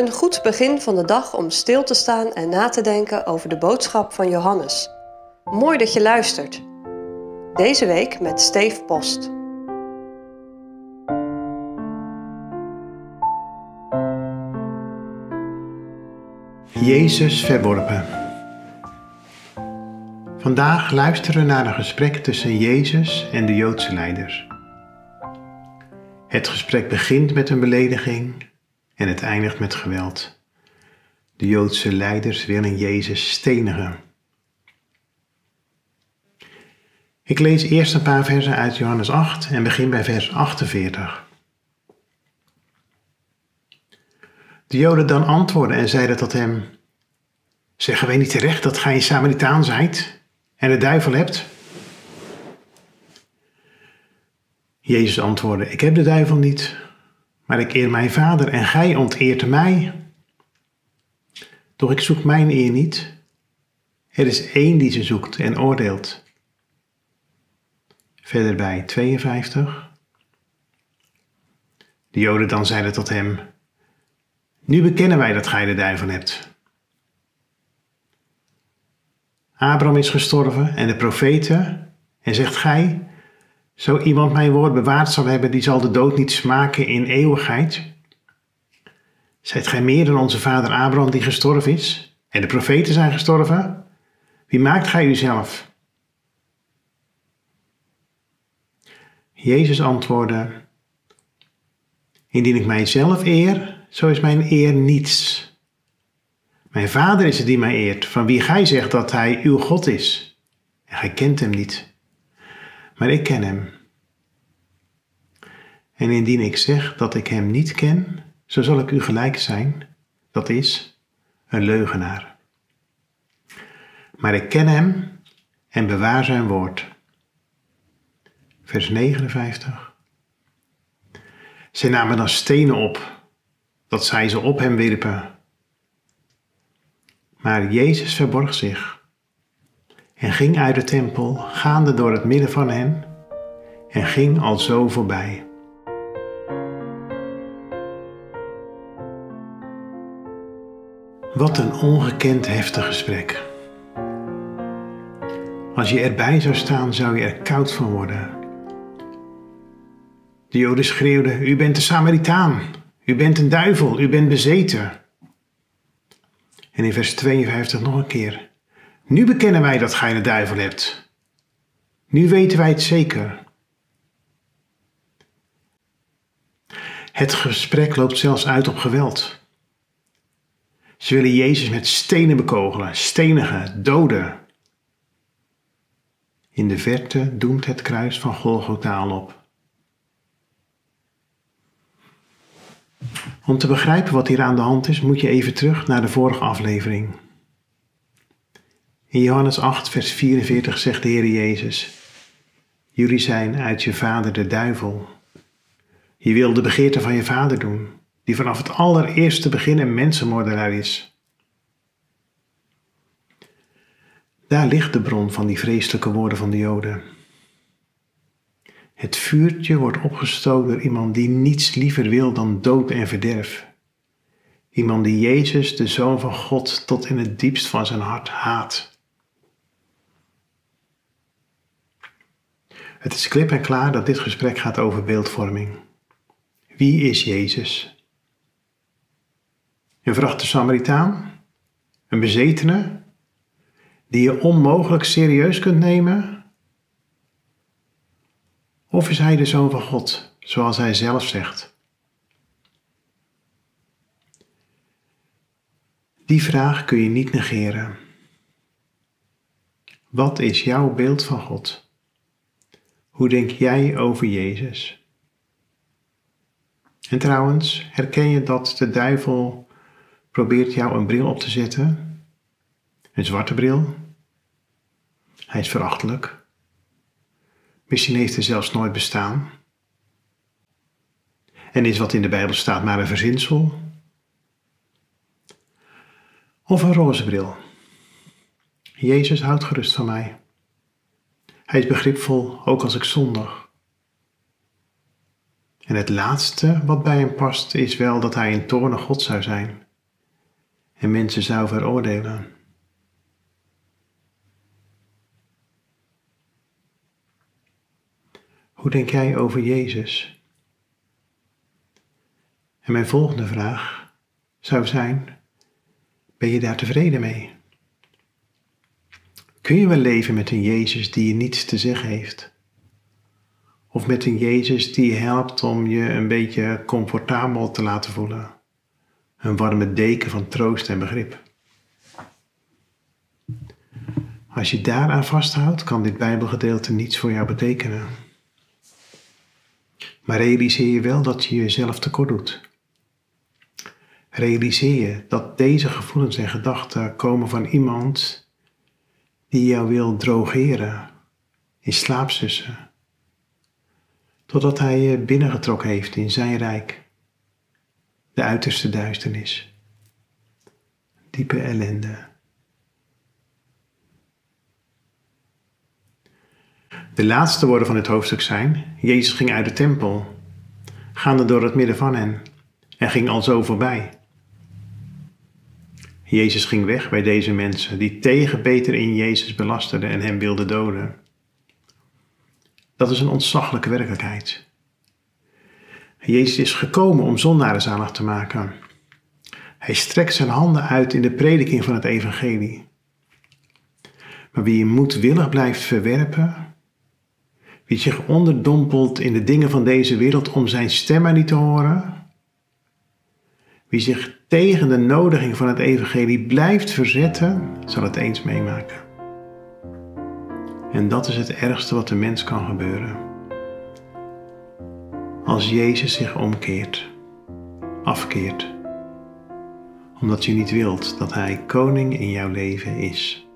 Een goed begin van de dag om stil te staan en na te denken over de boodschap van Johannes. Mooi dat je luistert. Deze week met Steef Post. Jezus verworpen. Vandaag luisteren we naar een gesprek tussen Jezus en de Joodse leiders. Het gesprek begint met een belediging en het eindigt met geweld. De Joodse leiders willen Jezus stenigen. Ik lees eerst een paar versen uit Johannes 8 en begin bij vers 48. De Joden dan antwoordden en zeiden tot hem: Zeggen wij niet terecht dat gij een Samaritaan zijt en de duivel hebt? Jezus antwoordde: Ik heb de duivel niet, maar ik eer mijn vader en gij onteert mij. Doch ik zoek mijn eer niet. Er is één die ze zoekt en oordeelt. Verder bij 52. De Joden dan zeiden tot hem: Nu bekennen wij dat gij de duivel hebt. Abraham is gestorven en de profeten, en zegt gij: Zo iemand mijn woord bewaard zal hebben, die zal de dood niet smaken in eeuwigheid. Zijt gij meer dan onze vader Abraham die gestorven is? En de profeten zijn gestorven? Wie maakt gij uzelf? Jezus antwoordde: Indien ik mijzelf eer, zo is mijn eer niets. Mijn vader is het die mij eert, van wie gij zegt dat hij uw God is. En gij kent hem niet, maar ik ken hem. En indien ik zeg dat ik hem niet ken, zo zal ik u gelijk zijn, dat is een leugenaar. Maar ik ken hem en bewaar zijn woord. Vers 59. Zij namen dan stenen op, dat zij ze op hem wierpen. Maar Jezus verborg zich en ging uit de tempel, gaande door het midden van hen, en ging al zo voorbij. Wat een ongekend heftig gesprek. Als je erbij zou staan, zou je er koud van worden. De Joden schreeuwden: U bent een Samaritaan, u bent een duivel, u bent bezeten. En in vers 52 nog een keer. Nu bekennen wij dat gij de duivel hebt. Nu weten wij het zeker. Het gesprek loopt zelfs uit op geweld. Ze willen Jezus met stenen bekogelen, stenigen, doden. In de verte doemt het kruis van Golgotha op. Om te begrijpen wat hier aan de hand is, moet je even terug naar de vorige aflevering. In Johannes 8, vers 44 zegt de Heer Jezus: Jullie zijn uit je vader de duivel. Je wil de begeerte van je vader doen, die vanaf het allereerste begin een mensenmoordenaar is. Daar ligt de bron van die vreselijke woorden van de Joden. Het vuurtje wordt opgestoken door iemand die niets liever wil dan dood en verderf. Iemand die Jezus, de Zoon van God, tot in het diepst van zijn hart haat. Het is klip en klaar dat dit gesprek gaat over beeldvorming. Wie is Jezus? Een vrachte Samaritaan? Een bezetene? Die je onmogelijk serieus kunt nemen of is hij de zoon van God, zoals hij zelf zegt? Die vraag kun je niet negeren. Wat is jouw beeld van God? Hoe denk jij over Jezus? En trouwens, herken je dat de duivel probeert jou een bril op te zetten? Een zwarte bril? Hij is verachtelijk. Misschien heeft hij zelfs nooit bestaan. En is wat in de Bijbel staat maar een verzinsel? Of een roze bril. Jezus houdt gerust van mij. Hij is begripvol, ook als ik zondig. En het laatste wat bij hem past is wel dat hij een toornig God zou zijn. en mensen zou veroordelen. Hoe denk jij over Jezus? En mijn volgende vraag zou zijn: ben je daar tevreden mee? Kun je wel leven met een Jezus die je niets te zeggen heeft? Of met een Jezus die helpt om je een beetje comfortabel te laten voelen? Een warme deken van troost en begrip. Als je daaraan vasthoudt, kan dit Bijbelgedeelte niets voor jou betekenen. Maar realiseer je wel dat je jezelf tekort doet. Realiseer je dat deze gevoelens en gedachten komen van iemand die jou wil drogeren, in slaap sussen, totdat hij je binnengetrokken heeft in zijn rijk, de uiterste duisternis, diepe ellende. De laatste woorden van dit hoofdstuk zijn: Jezus ging uit de tempel, gaande door het midden van hen, en ging al zo voorbij. Jezus ging weg bij deze mensen die tegen Peter in Jezus belasterden en hem wilden doden. Dat is een ontzaglijke werkelijkheid. Jezus is gekomen om zalig te maken. Hij strekt zijn handen uit in de prediking van het evangelie. Maar wie moedwillig blijft verwerpen, wie zich onderdompelt in de dingen van deze wereld om zijn stem maar niet te horen, wie zich tegen de nodiging van het evangelie blijft verzetten, zal het eens meemaken. En dat is het ergste wat de mens kan gebeuren. Als Jezus zich omkeert, afkeert, omdat je niet wilt dat Hij koning in jouw leven is.